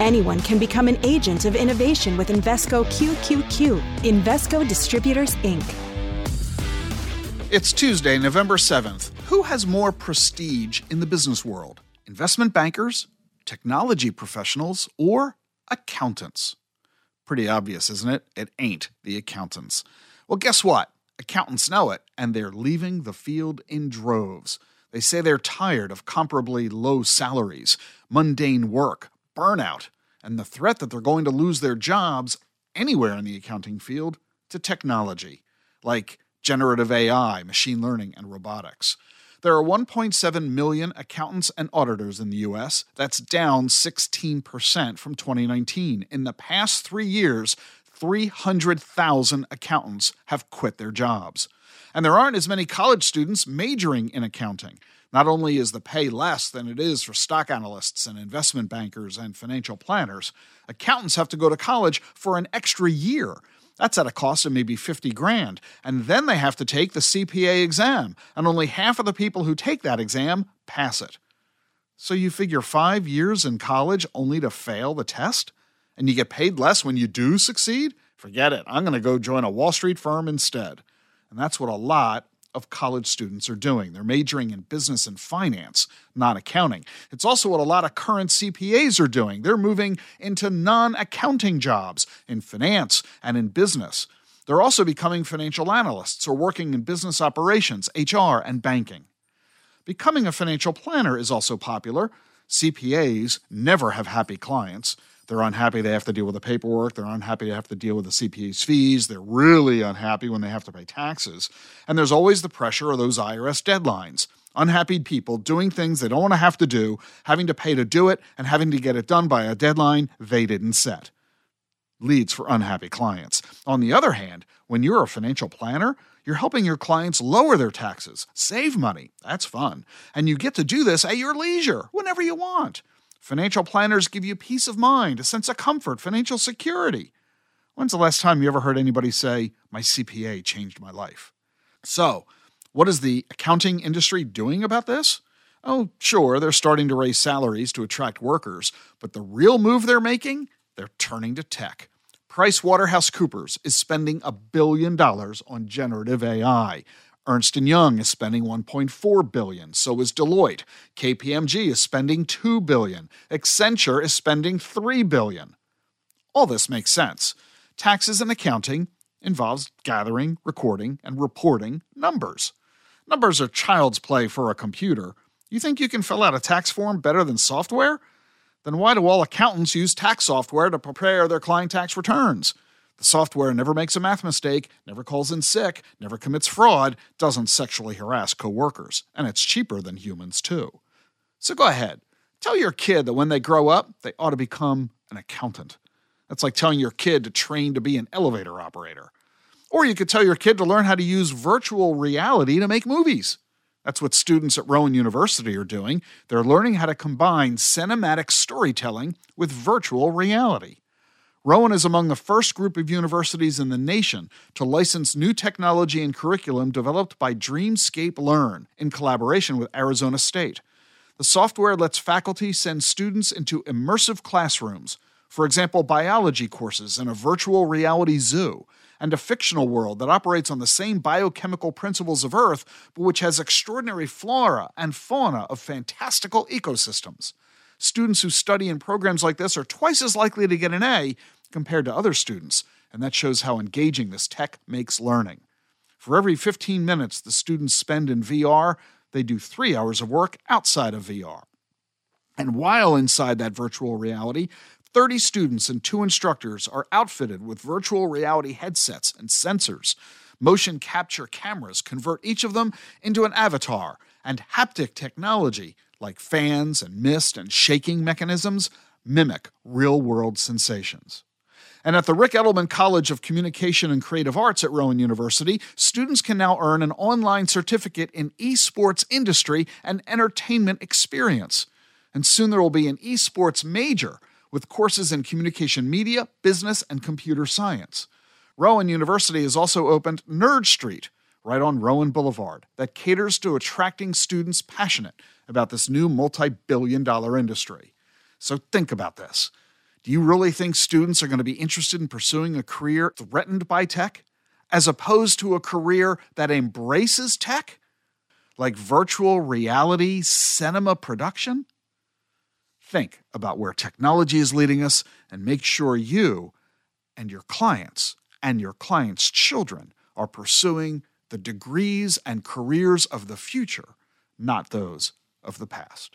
Anyone can become an agent of innovation with Invesco QQQ, Invesco Distributors, Inc. It's Tuesday, November 7th. Who has more prestige in the business world? Investment bankers, technology professionals, or accountants? Pretty obvious, isn't it? It ain't the accountants. Well, guess what? Accountants know it, and they're leaving the field in droves. They say they're tired of comparably low salaries, mundane work, burnout, and the threat that they're going to lose their jobs anywhere in the accounting field to technology, like generative AI, machine learning, and robotics. There are 1.7 million accountants and auditors in the US. That's down 16% from 2019. In the past three years, 300,000 accountants have quit their jobs. And there aren't as many college students majoring in accounting. Not only is the pay less than it is for stock analysts and investment bankers and financial planners, accountants have to go to college for an extra year. That's at a cost of maybe 50 grand. And then they have to take the CPA exam, and only half of the people who take that exam pass it. So you figure five years in college only to fail the test? And you get paid less when you do succeed? Forget it. I'm going to go join a Wall Street firm instead. And that's what a lot of college students are doing. They're majoring in business and finance, not accounting. It's also what a lot of current CPAs are doing. They're moving into non accounting jobs in finance and in business. They're also becoming financial analysts or working in business operations, HR, and banking. Becoming a financial planner is also popular. CPAs never have happy clients. They're unhappy they have to deal with the paperwork. They're unhappy they have to deal with the CPA's fees. They're really unhappy when they have to pay taxes. And there's always the pressure of those IRS deadlines. Unhappy people doing things they don't want to have to do, having to pay to do it, and having to get it done by a deadline they didn't set. Leads for unhappy clients. On the other hand, when you're a financial planner, you're helping your clients lower their taxes, save money. That's fun. And you get to do this at your leisure, whenever you want. Financial planners give you peace of mind, a sense of comfort, financial security. When's the last time you ever heard anybody say, My CPA changed my life? So, what is the accounting industry doing about this? Oh, sure, they're starting to raise salaries to attract workers, but the real move they're making? They're turning to tech. PricewaterhouseCoopers is spending a billion dollars on generative AI. Ernst & Young is spending 1.4 billion, so is Deloitte. KPMG is spending 2 billion. Accenture is spending 3 billion. All this makes sense. Taxes and accounting involves gathering, recording, and reporting numbers. Numbers are child's play for a computer. You think you can fill out a tax form better than software? Then why do all accountants use tax software to prepare their client tax returns? The software never makes a math mistake, never calls in sick, never commits fraud, doesn't sexually harass coworkers, and it's cheaper than humans too. So go ahead, tell your kid that when they grow up, they ought to become an accountant. That's like telling your kid to train to be an elevator operator. Or you could tell your kid to learn how to use virtual reality to make movies. That's what students at Rowan University are doing. They're learning how to combine cinematic storytelling with virtual reality. Rowan is among the first group of universities in the nation to license new technology and curriculum developed by Dreamscape Learn in collaboration with Arizona State. The software lets faculty send students into immersive classrooms, for example, biology courses in a virtual reality zoo, and a fictional world that operates on the same biochemical principles of Earth, but which has extraordinary flora and fauna of fantastical ecosystems. Students who study in programs like this are twice as likely to get an A compared to other students, and that shows how engaging this tech makes learning. For every 15 minutes the students spend in VR, they do three hours of work outside of VR. And while inside that virtual reality, 30 students and two instructors are outfitted with virtual reality headsets and sensors. Motion capture cameras convert each of them into an avatar, and haptic technology, like fans and mist and shaking mechanisms, mimic real world sensations. And at the Ric Edelman College of Communication and Creative Arts at Rowan University, students can now earn an online certificate in esports industry and entertainment experience. And soon there will be an esports major with courses in communication media, business, and computer science. Rowan University has also opened Nerd Street right on Rowan Boulevard that caters to attracting students passionate about this new multi billion dollar industry. So think about this. Do you really think students are going to be interested in pursuing a career threatened by tech, as opposed to a career that embraces tech, like virtual reality cinema production? Think about where technology is leading us and make sure you and your clients and your clients' children are pursuing the degrees and careers of the future, not those of the past.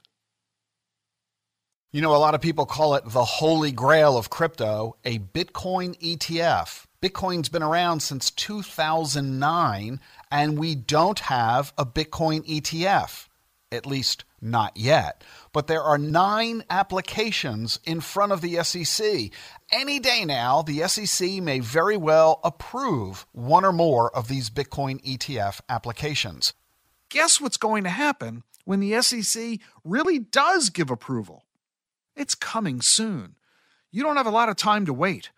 You know, a lot of people call it the holy grail of crypto, a Bitcoin ETF. Bitcoin's been around since 2009, and we don't have a Bitcoin ETF, at least not yet. But there are nine applications in front of the SEC. Any day now, the SEC may very well approve one or more of these Bitcoin ETF applications. Guess what's going to happen when the SEC really does give approval? It's coming soon. You don't have a lot of time to wait.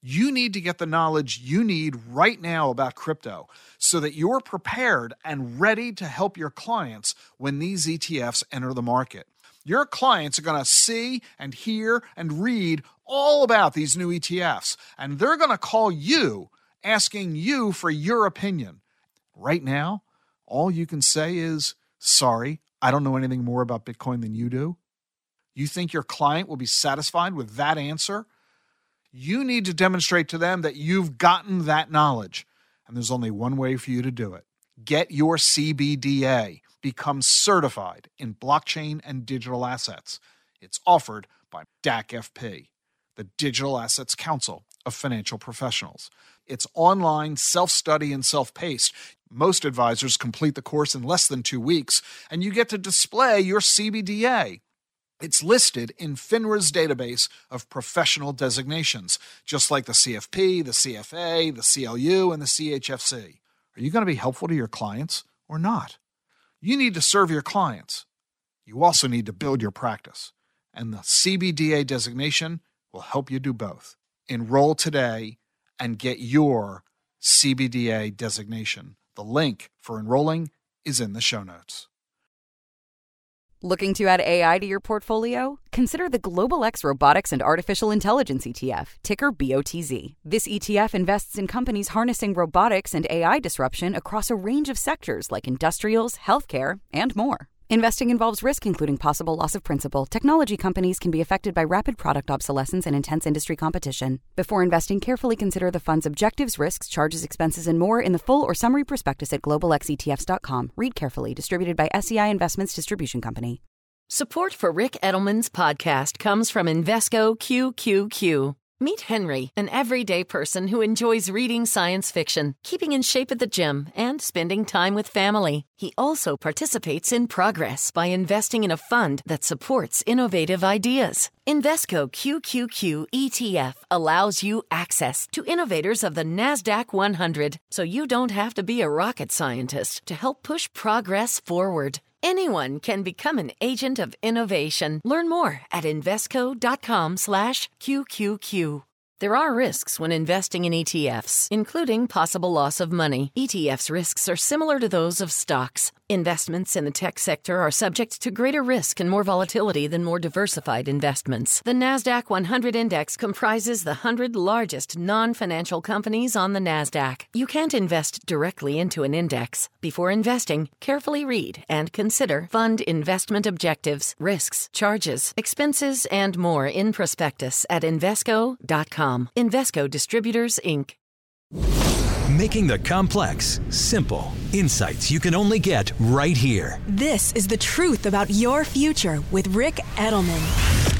You need to get the knowledge you need right now about crypto so that you're prepared and ready to help your clients when these ETFs enter the market. Your clients are going to see and hear and read all about these new ETFs, and they're going to call you asking you for your opinion. Right now, all you can say is, Sorry, I don't know anything more about Bitcoin than you do. You think your client will be satisfied with that answer? You need to demonstrate to them that you've gotten that knowledge. And there's only one way for you to do it get your CBDA, become certified in blockchain and digital assets. It's offered by DACFP, the Digital Assets Council of Financial Professionals. It's online, self study, and self paced. Most advisors complete the course in less than two weeks, and you get to display your CBDA. It's listed in FINRA's database of professional designations, just like the CFP, the CFA, the CLU, and the CHFC. Are you going to be helpful to your clients or not? You need to serve your clients. You also need to build your practice, and the CBDA designation will help you do both. Enroll today and get your CBDA designation. The link for enrolling is in the show notes. Looking to add AI to your portfolio? Consider the Global X Robotics and Artificial Intelligence ETF, ticker BOTZ. This ETF invests in companies harnessing robotics and AI disruption across a range of sectors like industrials, healthcare, and more. Investing involves risk, including possible loss of principal. Technology companies can be affected by rapid product obsolescence and intense industry competition. Before investing, carefully consider the fund's objectives, risks, charges, expenses, and more in the full or summary prospectus at globalxetfs.com. Read carefully. Distributed by SEI Investments Distribution Company. Support for Ric Edelman's podcast comes from Invesco QQQ. Meet Henry, an everyday person who enjoys reading science fiction, keeping in shape at the gym, and spending time with family. He also participates in progress by investing in a fund that supports innovative ideas. Invesco QQQ ETF allows you access to innovators of the NASDAQ 100, so you don't have to be a rocket scientist to help push progress forward. Anyone can become an agent of innovation. Learn more at Invesco.com slash QQQ. There are risks when investing in ETFs, including possible loss of money. ETFs' risks are similar to those of stocks. Investments in the tech sector are subject to greater risk and more volatility than more diversified investments. The NASDAQ 100 Index comprises the 100 largest non financial companies on the NASDAQ. You can't invest directly into an index. Before investing, carefully read and consider fund investment objectives, risks, charges, expenses, and more in prospectus at Invesco.com. Invesco Distributors, Inc. Making the complex simple. Insights you can only get right here. This is the truth about your future with Ric Edelman.